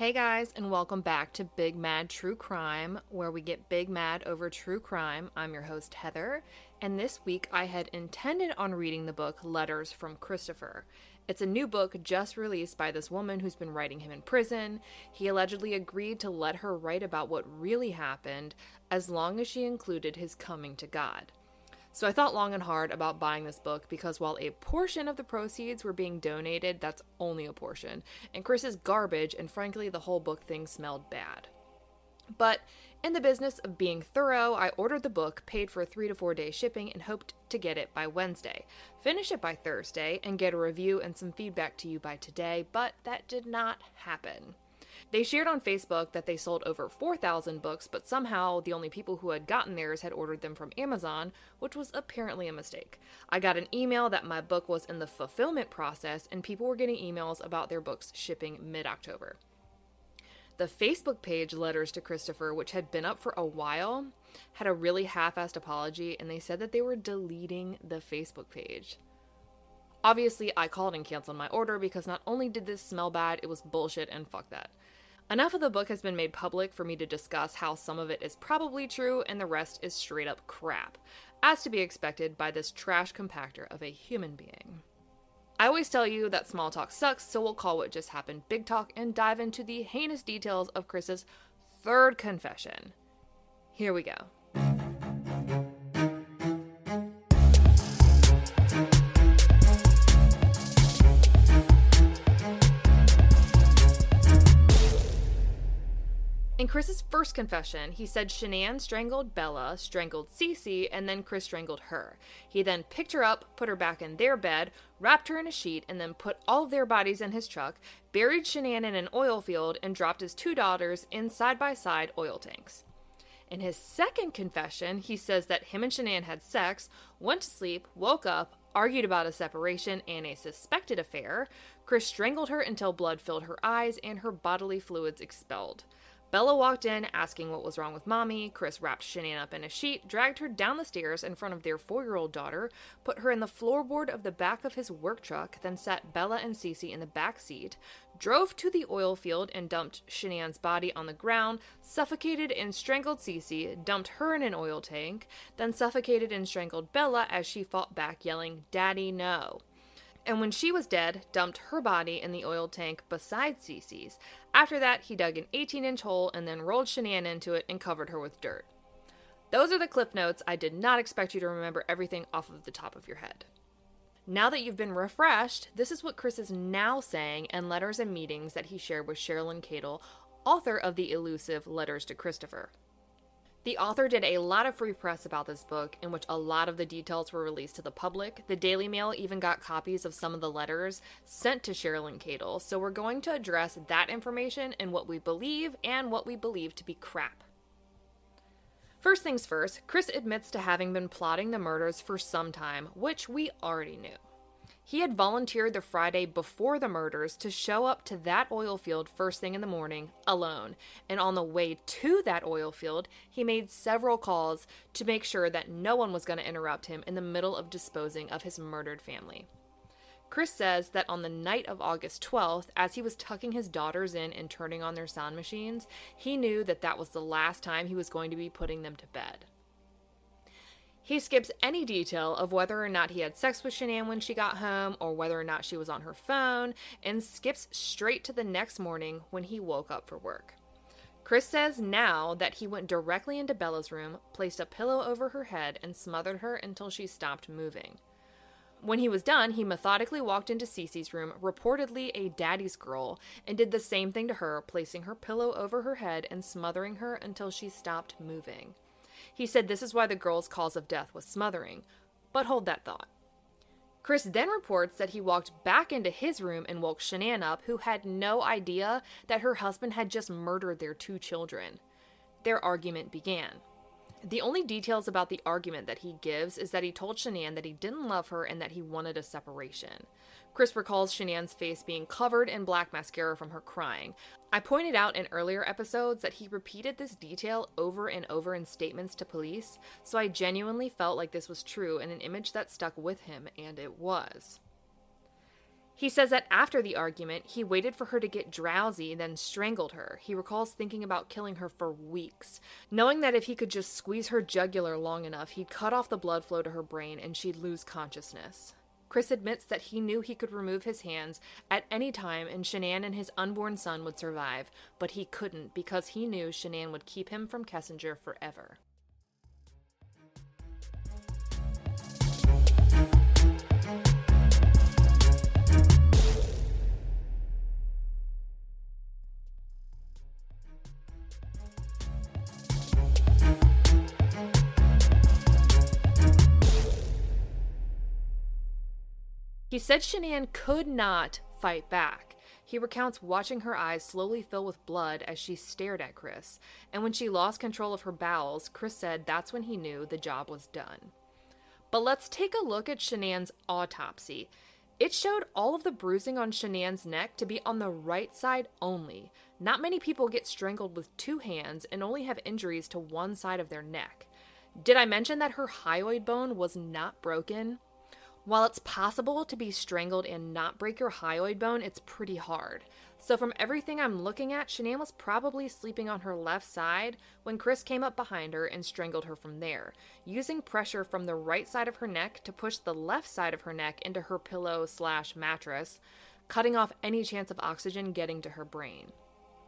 Hey guys, and welcome back to Big Mad True Crime, where we get big mad over true crime. I'm your host, Heather, and this week I had intended on reading the book Letters from Christopher. It's a new book just released by this woman who's been writing him in prison. He allegedly agreed to let her write about what really happened as long as she included his coming to God. So I thought long and hard about buying this book because while a portion of the proceeds were being donated, that's only a portion. And Chris's garbage, and frankly, the whole book thing smelled bad. But in the business of being thorough, I ordered the book, paid for three to four day shipping, and hoped to get it by Wednesday. Finish it by Thursday, and get a review and some feedback to you by today, but that did not happen. They shared on Facebook that they sold over 4,000 books, but somehow the only people who had gotten theirs had ordered them from Amazon, which was apparently a mistake. I got an email that my book was in the fulfillment process, and people were getting emails about their books shipping mid October. The Facebook page Letters to Christopher, which had been up for a while, had a really half assed apology, and they said that they were deleting the Facebook page. Obviously, I called and canceled my order because not only did this smell bad, it was bullshit and fuck that. Enough of the book has been made public for me to discuss how some of it is probably true and the rest is straight up crap, as to be expected by this trash compactor of a human being. I always tell you that small talk sucks, so we'll call what just happened big talk and dive into the heinous details of Chris's third confession. Here we go. In Chris's first confession, he said Shanann strangled Bella, strangled Cece, and then Chris strangled her. He then picked her up, put her back in their bed, wrapped her in a sheet, and then put all of their bodies in his truck, buried Shanann in an oil field, and dropped his two daughters in side by side oil tanks. In his second confession, he says that him and Shanann had sex, went to sleep, woke up, argued about a separation and a suspected affair. Chris strangled her until blood filled her eyes and her bodily fluids expelled. Bella walked in asking what was wrong with mommy. Chris wrapped Shanann up in a sheet, dragged her down the stairs in front of their four year old daughter, put her in the floorboard of the back of his work truck, then sat Bella and Cece in the back seat, drove to the oil field and dumped Shanann's body on the ground, suffocated and strangled Cece, dumped her in an oil tank, then suffocated and strangled Bella as she fought back, yelling, Daddy, no and when she was dead, dumped her body in the oil tank beside Cece's. After that, he dug an 18 inch hole and then rolled Shanann into it and covered her with dirt. Those are the cliff notes. I did not expect you to remember everything off of the top of your head. Now that you've been refreshed, this is what Chris is now saying in letters and meetings that he shared with Sherilyn Cadle, author of the elusive Letters to Christopher. The author did a lot of free press about this book, in which a lot of the details were released to the public. The Daily Mail even got copies of some of the letters sent to Sherilyn Cadle, so we're going to address that information and what we believe and what we believe to be crap. First things first, Chris admits to having been plotting the murders for some time, which we already knew. He had volunteered the Friday before the murders to show up to that oil field first thing in the morning alone. And on the way to that oil field, he made several calls to make sure that no one was going to interrupt him in the middle of disposing of his murdered family. Chris says that on the night of August 12th, as he was tucking his daughters in and turning on their sound machines, he knew that that was the last time he was going to be putting them to bed. He skips any detail of whether or not he had sex with Shanann when she got home or whether or not she was on her phone and skips straight to the next morning when he woke up for work. Chris says now that he went directly into Bella's room, placed a pillow over her head, and smothered her until she stopped moving. When he was done, he methodically walked into Cece's room, reportedly a daddy's girl, and did the same thing to her, placing her pillow over her head and smothering her until she stopped moving. He said this is why the girl's cause of death was smothering. But hold that thought. Chris then reports that he walked back into his room and woke Shanann up, who had no idea that her husband had just murdered their two children. Their argument began. The only details about the argument that he gives is that he told Shanann that he didn't love her and that he wanted a separation. Chris recalls Shanann's face being covered in black mascara from her crying. I pointed out in earlier episodes that he repeated this detail over and over in statements to police, so I genuinely felt like this was true and an image that stuck with him, and it was. He says that after the argument, he waited for her to get drowsy, then strangled her. He recalls thinking about killing her for weeks, knowing that if he could just squeeze her jugular long enough, he'd cut off the blood flow to her brain and she'd lose consciousness. Chris admits that he knew he could remove his hands at any time and Shanann and his unborn son would survive, but he couldn't because he knew Shanann would keep him from Kessinger forever. He said Shanann could not fight back. He recounts watching her eyes slowly fill with blood as she stared at Chris, and when she lost control of her bowels, Chris said that's when he knew the job was done. But let's take a look at Shanann's autopsy. It showed all of the bruising on Shanann's neck to be on the right side only. Not many people get strangled with two hands and only have injuries to one side of their neck. Did I mention that her hyoid bone was not broken? While it's possible to be strangled and not break your hyoid bone, it's pretty hard. So, from everything I'm looking at, Shanann was probably sleeping on her left side when Chris came up behind her and strangled her from there, using pressure from the right side of her neck to push the left side of her neck into her pillow slash mattress, cutting off any chance of oxygen getting to her brain.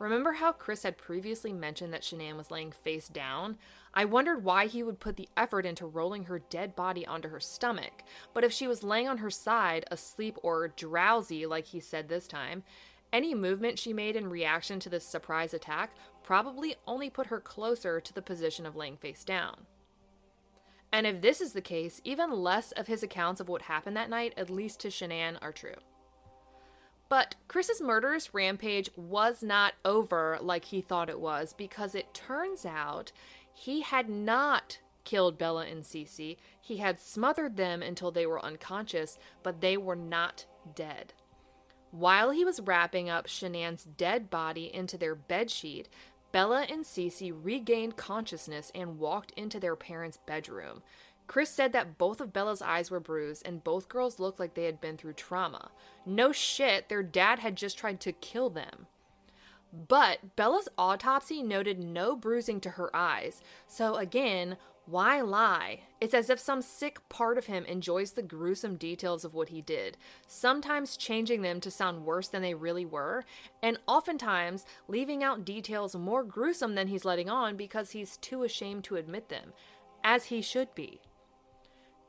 Remember how Chris had previously mentioned that Shanann was laying face down? I wondered why he would put the effort into rolling her dead body onto her stomach, but if she was laying on her side, asleep or drowsy, like he said this time, any movement she made in reaction to this surprise attack probably only put her closer to the position of laying face down. And if this is the case, even less of his accounts of what happened that night, at least to Shanann, are true. But Chris's murderous rampage was not over like he thought it was because it turns out he had not killed Bella and Cece. He had smothered them until they were unconscious, but they were not dead. While he was wrapping up Shanann's dead body into their bedsheet, Bella and Cece regained consciousness and walked into their parents' bedroom. Chris said that both of Bella's eyes were bruised and both girls looked like they had been through trauma. No shit, their dad had just tried to kill them. But Bella's autopsy noted no bruising to her eyes, so again, why lie? It's as if some sick part of him enjoys the gruesome details of what he did, sometimes changing them to sound worse than they really were, and oftentimes leaving out details more gruesome than he's letting on because he's too ashamed to admit them, as he should be.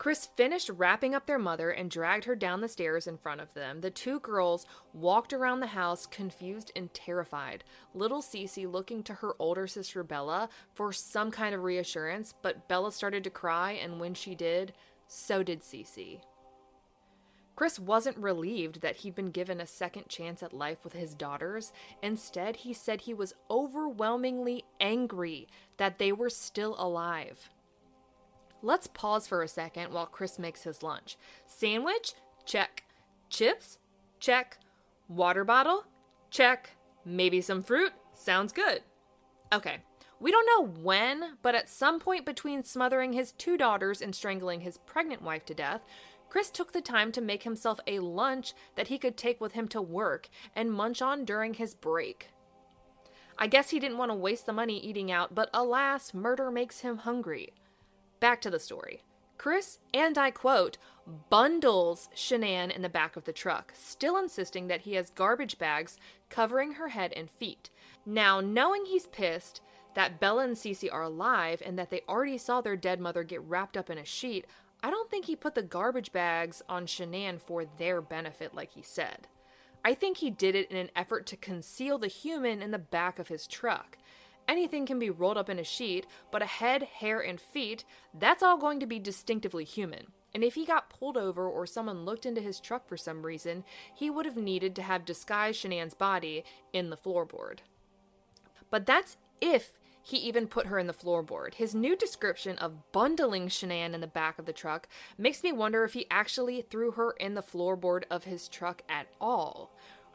Chris finished wrapping up their mother and dragged her down the stairs in front of them. The two girls walked around the house confused and terrified. Little Cece looking to her older sister Bella for some kind of reassurance, but Bella started to cry, and when she did, so did Cece. Chris wasn't relieved that he'd been given a second chance at life with his daughters. Instead, he said he was overwhelmingly angry that they were still alive. Let's pause for a second while Chris makes his lunch. Sandwich? Check. Chips? Check. Water bottle? Check. Maybe some fruit? Sounds good. Okay. We don't know when, but at some point between smothering his two daughters and strangling his pregnant wife to death, Chris took the time to make himself a lunch that he could take with him to work and munch on during his break. I guess he didn't want to waste the money eating out, but alas, murder makes him hungry. Back to the story. Chris, and I quote, bundles Shanann in the back of the truck, still insisting that he has garbage bags covering her head and feet. Now, knowing he's pissed that Bella and Cece are alive and that they already saw their dead mother get wrapped up in a sheet, I don't think he put the garbage bags on Shanann for their benefit, like he said. I think he did it in an effort to conceal the human in the back of his truck. Anything can be rolled up in a sheet, but a head, hair, and feet, that's all going to be distinctively human. And if he got pulled over or someone looked into his truck for some reason, he would have needed to have disguised Shanann's body in the floorboard. But that's if he even put her in the floorboard. His new description of bundling Shanann in the back of the truck makes me wonder if he actually threw her in the floorboard of his truck at all.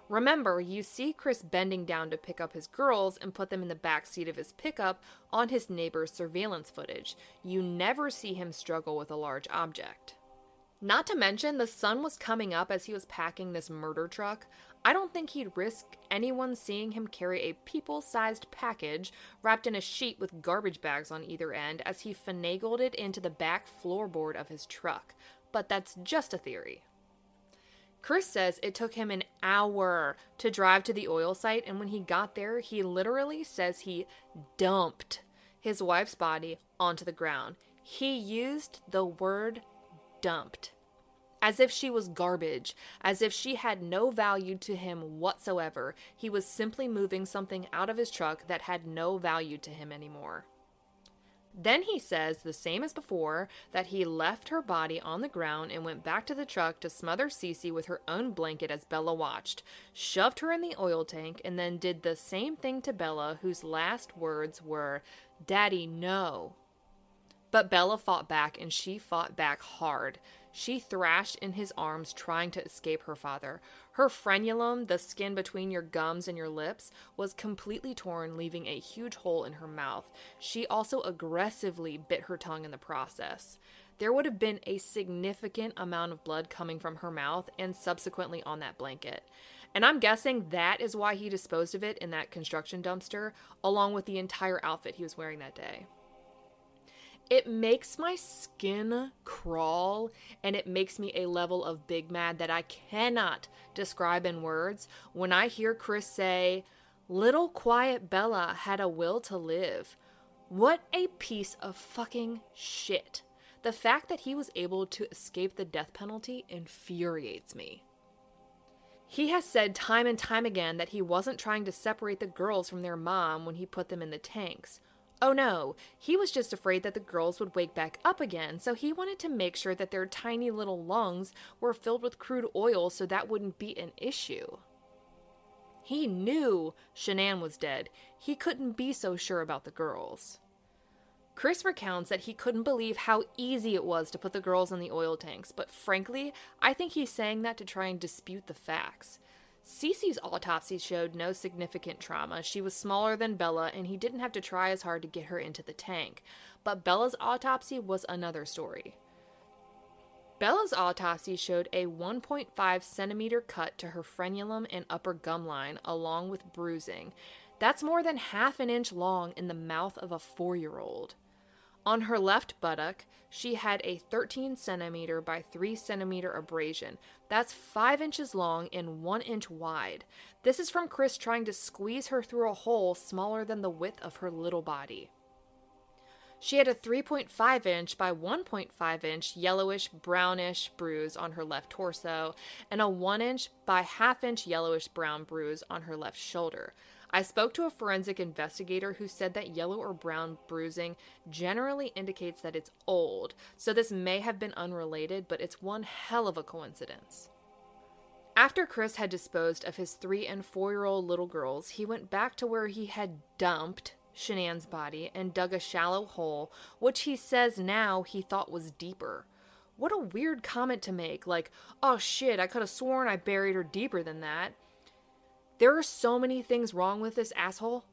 Remember, you see Chris bending down to pick up his girls and put them in the back seat of his pickup on his neighbor's surveillance footage. You never see him struggle with a large object. Not to mention, the sun was coming up as he was packing this murder truck. I don't think he'd risk anyone seeing him carry a people sized package wrapped in a sheet with garbage bags on either end as he finagled it into the back floorboard of his truck. But that's just a theory. Chris says it took him an hour to drive to the oil site, and when he got there, he literally says he dumped his wife's body onto the ground. He used the word dumped as if she was garbage, as if she had no value to him whatsoever. He was simply moving something out of his truck that had no value to him anymore. Then he says, the same as before, that he left her body on the ground and went back to the truck to smother Cece with her own blanket as Bella watched, shoved her in the oil tank, and then did the same thing to Bella, whose last words were, Daddy, no. But Bella fought back, and she fought back hard. She thrashed in his arms, trying to escape her father. Her frenulum, the skin between your gums and your lips, was completely torn, leaving a huge hole in her mouth. She also aggressively bit her tongue in the process. There would have been a significant amount of blood coming from her mouth and subsequently on that blanket. And I'm guessing that is why he disposed of it in that construction dumpster, along with the entire outfit he was wearing that day. It makes my skin crawl and it makes me a level of big mad that I cannot describe in words when I hear Chris say, Little quiet Bella had a will to live. What a piece of fucking shit. The fact that he was able to escape the death penalty infuriates me. He has said time and time again that he wasn't trying to separate the girls from their mom when he put them in the tanks. Oh no, he was just afraid that the girls would wake back up again, so he wanted to make sure that their tiny little lungs were filled with crude oil so that wouldn't be an issue. He knew Shanann was dead. He couldn't be so sure about the girls. Chris recounts that he couldn't believe how easy it was to put the girls in the oil tanks, but frankly, I think he's saying that to try and dispute the facts. Cece's autopsy showed no significant trauma. She was smaller than Bella, and he didn't have to try as hard to get her into the tank. But Bella's autopsy was another story. Bella's autopsy showed a 1.5 centimeter cut to her frenulum and upper gum line, along with bruising. That's more than half an inch long in the mouth of a four year old. On her left buttock, she had a 13 centimeter by 3 centimeter abrasion. That's 5 inches long and 1 inch wide. This is from Chris trying to squeeze her through a hole smaller than the width of her little body. She had a 3.5 inch by 1.5 inch yellowish brownish bruise on her left torso and a 1 inch by half inch yellowish brown bruise on her left shoulder. I spoke to a forensic investigator who said that yellow or brown bruising generally indicates that it's old, so this may have been unrelated, but it's one hell of a coincidence. After Chris had disposed of his three and four year old little girls, he went back to where he had dumped Shanann's body and dug a shallow hole, which he says now he thought was deeper. What a weird comment to make, like, oh shit, I could have sworn I buried her deeper than that. There are so many things wrong with this asshole.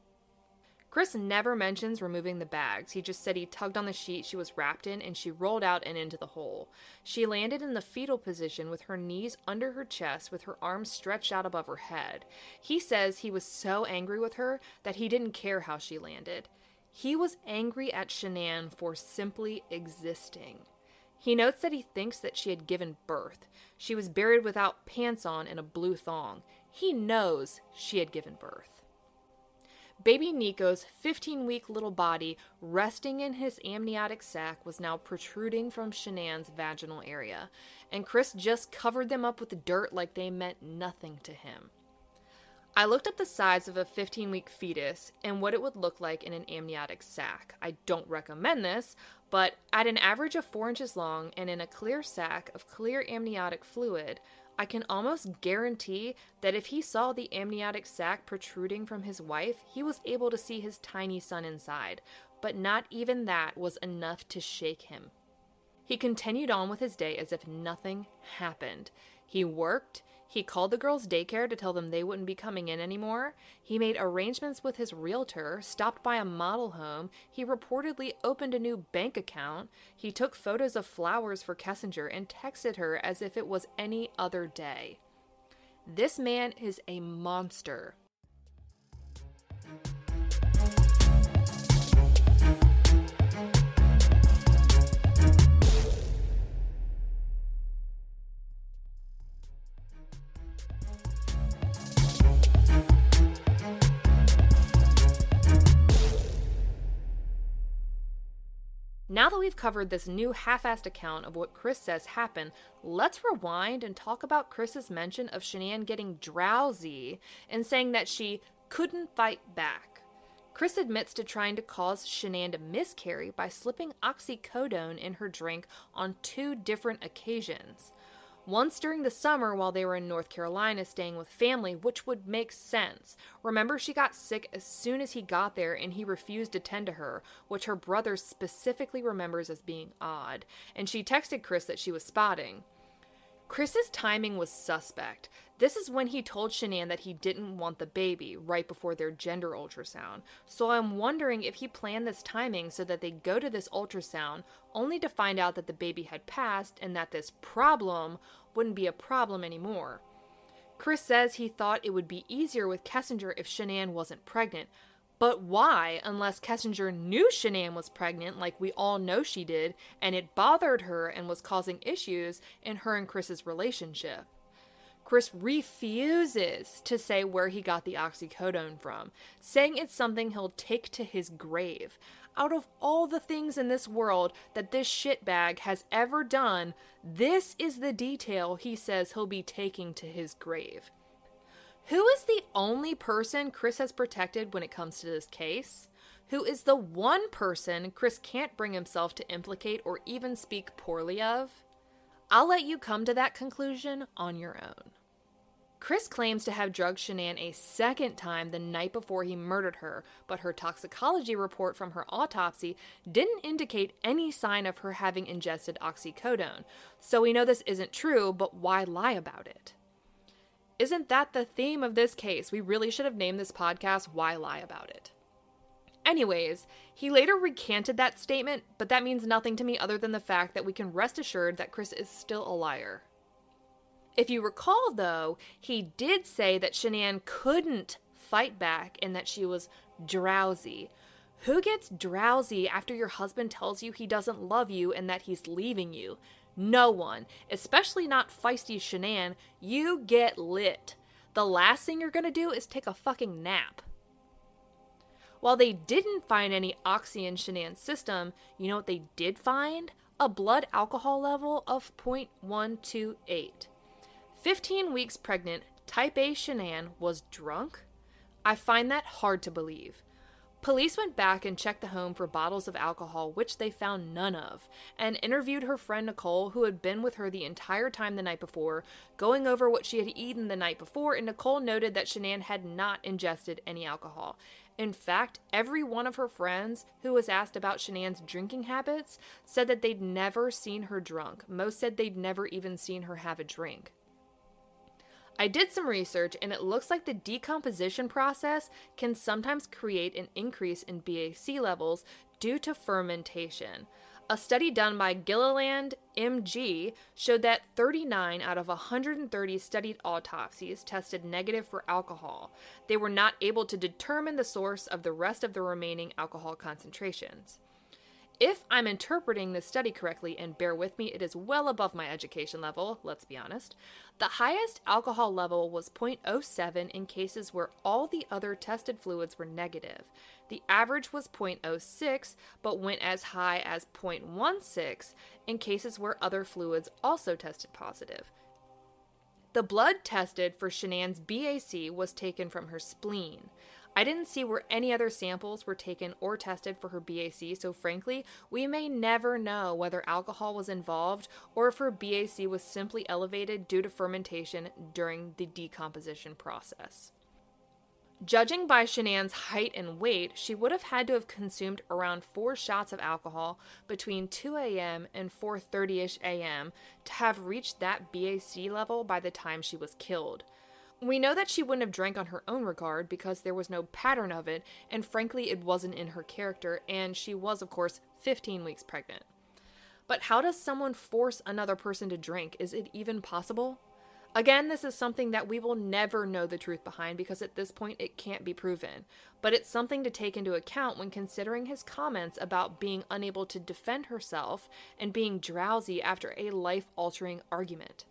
Chris never mentions removing the bags. He just said he tugged on the sheet she was wrapped in and she rolled out and into the hole. She landed in the fetal position with her knees under her chest with her arms stretched out above her head. He says he was so angry with her that he didn't care how she landed. He was angry at Shanann for simply existing. He notes that he thinks that she had given birth. She was buried without pants on and a blue thong. He knows she had given birth. Baby Nico's 15 week little body, resting in his amniotic sac, was now protruding from Shanann's vaginal area, and Chris just covered them up with dirt like they meant nothing to him. I looked up the size of a 15 week fetus and what it would look like in an amniotic sac. I don't recommend this, but at an average of 4 inches long and in a clear sac of clear amniotic fluid, I can almost guarantee that if he saw the amniotic sac protruding from his wife, he was able to see his tiny son inside, but not even that was enough to shake him. He continued on with his day as if nothing happened. He worked, He called the girls' daycare to tell them they wouldn't be coming in anymore. He made arrangements with his realtor, stopped by a model home. He reportedly opened a new bank account. He took photos of flowers for Kessinger and texted her as if it was any other day. This man is a monster. Now that we've covered this new half assed account of what Chris says happened, let's rewind and talk about Chris's mention of Shanann getting drowsy and saying that she couldn't fight back. Chris admits to trying to cause Shanann to miscarry by slipping oxycodone in her drink on two different occasions. Once during the summer while they were in North Carolina staying with family, which would make sense. Remember, she got sick as soon as he got there and he refused to tend to her, which her brother specifically remembers as being odd. And she texted Chris that she was spotting. Chris's timing was suspect. This is when he told Shanann that he didn't want the baby right before their gender ultrasound. So I'm wondering if he planned this timing so that they go to this ultrasound only to find out that the baby had passed and that this problem wouldn't be a problem anymore. Chris says he thought it would be easier with Kessinger if Shanann wasn't pregnant, but why, unless Kessinger knew Shanann was pregnant, like we all know she did, and it bothered her and was causing issues in her and Chris's relationship? Chris refuses to say where he got the oxycodone from, saying it's something he'll take to his grave. Out of all the things in this world that this shitbag has ever done, this is the detail he says he'll be taking to his grave. Who is the only person Chris has protected when it comes to this case? Who is the one person Chris can't bring himself to implicate or even speak poorly of? I'll let you come to that conclusion on your own. Chris claims to have drugged Shanann a second time the night before he murdered her, but her toxicology report from her autopsy didn't indicate any sign of her having ingested oxycodone. So we know this isn't true, but why lie about it? Isn't that the theme of this case? We really should have named this podcast Why Lie About It. Anyways, he later recanted that statement, but that means nothing to me other than the fact that we can rest assured that Chris is still a liar. If you recall, though, he did say that Shanann couldn't fight back and that she was drowsy. Who gets drowsy after your husband tells you he doesn't love you and that he's leaving you? No one, especially not feisty Shanann. You get lit. The last thing you're gonna do is take a fucking nap. While they didn't find any oxy in Shanann's system, you know what they did find? A blood alcohol level of 0.128. 15 weeks pregnant, type A Shanann was drunk? I find that hard to believe. Police went back and checked the home for bottles of alcohol, which they found none of, and interviewed her friend Nicole, who had been with her the entire time the night before, going over what she had eaten the night before, and Nicole noted that Shanann had not ingested any alcohol. In fact, every one of her friends who was asked about Shanann's drinking habits said that they'd never seen her drunk. Most said they'd never even seen her have a drink. I did some research and it looks like the decomposition process can sometimes create an increase in BAC levels due to fermentation. A study done by Gilliland MG showed that 39 out of 130 studied autopsies tested negative for alcohol. They were not able to determine the source of the rest of the remaining alcohol concentrations. If I'm interpreting this study correctly, and bear with me, it is well above my education level, let's be honest, the highest alcohol level was 0.07 in cases where all the other tested fluids were negative. The average was 0.06, but went as high as 0.16 in cases where other fluids also tested positive. The blood tested for Shanann's BAC was taken from her spleen. I didn't see where any other samples were taken or tested for her BAC, so frankly, we may never know whether alcohol was involved or if her BAC was simply elevated due to fermentation during the decomposition process. Judging by Shanann's height and weight, she would have had to have consumed around four shots of alcohol between 2 a.m. and 4:30ish a.m. to have reached that BAC level by the time she was killed. We know that she wouldn't have drank on her own regard because there was no pattern of it, and frankly, it wasn't in her character, and she was, of course, 15 weeks pregnant. But how does someone force another person to drink? Is it even possible? Again, this is something that we will never know the truth behind because at this point it can't be proven. But it's something to take into account when considering his comments about being unable to defend herself and being drowsy after a life altering argument.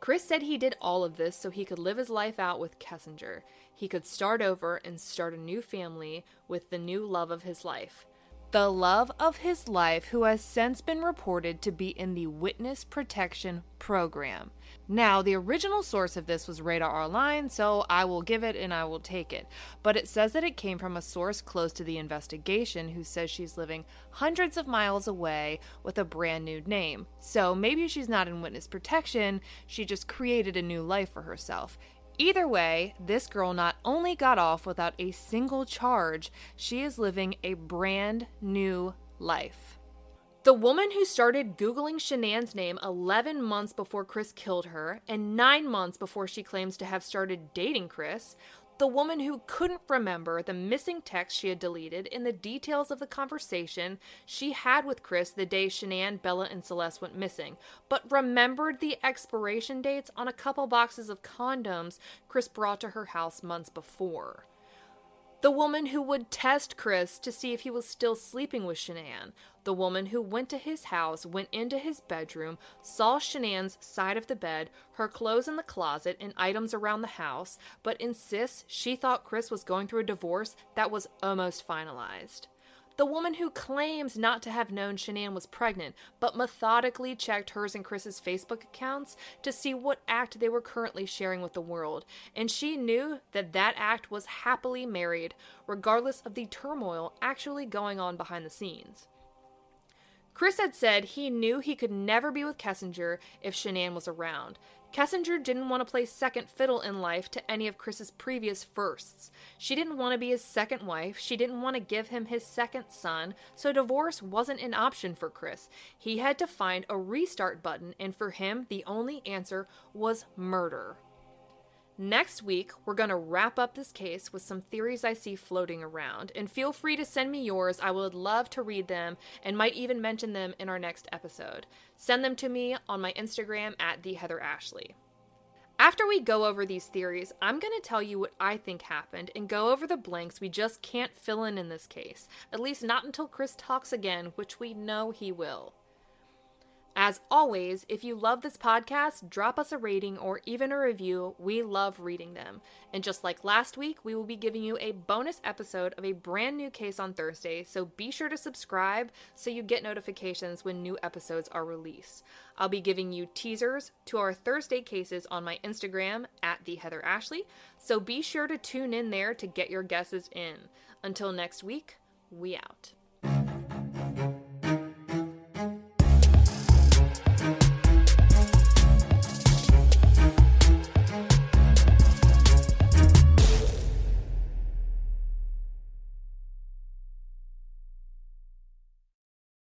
Chris said he did all of this so he could live his life out with Kessinger. He could start over and start a new family with the new love of his life the love of his life, who has since been reported to be in the Witness Protection Program. Now, the original source of this was Radar Online, so I will give it and I will take it. But it says that it came from a source close to the investigation who says she's living hundreds of miles away with a brand new name. So maybe she's not in witness protection, she just created a new life for herself. Either way, this girl not only got off without a single charge, she is living a brand new life. The woman who started Googling Shanann's name 11 months before Chris killed her and 9 months before she claims to have started dating Chris the woman who couldn't remember the missing text she had deleted in the details of the conversation she had with Chris the day Shanann, Bella, and Celeste went missing, but remembered the expiration dates on a couple boxes of condoms Chris brought to her house months before. The woman who would test Chris to see if he was still sleeping with Shanann. The woman who went to his house, went into his bedroom, saw Shanann's side of the bed, her clothes in the closet, and items around the house, but insists she thought Chris was going through a divorce that was almost finalized. The woman who claims not to have known Shanann was pregnant, but methodically checked hers and Chris's Facebook accounts to see what act they were currently sharing with the world, and she knew that that act was happily married, regardless of the turmoil actually going on behind the scenes. Chris had said he knew he could never be with Kessinger if Shanann was around, Kessinger didn't want to play second fiddle in life to any of Chris's previous firsts. She didn't want to be his second wife, she didn't want to give him his second son, so divorce wasn't an option for Chris. He had to find a restart button, and for him, the only answer was murder. Next week, we're going to wrap up this case with some theories I see floating around, and feel free to send me yours. I would love to read them and might even mention them in our next episode. Send them to me on my Instagram at the Heather Ashley. After we go over these theories, I'm going to tell you what I think happened and go over the blanks we just can't fill in in this case, at least not until Chris talks again, which we know he will. As always, if you love this podcast, drop us a rating or even a review. We love reading them. And just like last week, we will be giving you a bonus episode of a brand new case on Thursday, so be sure to subscribe so you get notifications when new episodes are released. I'll be giving you teasers to our Thursday cases on my Instagram at the Heather Ashley, so be sure to tune in there to get your guesses in. Until next week, we out.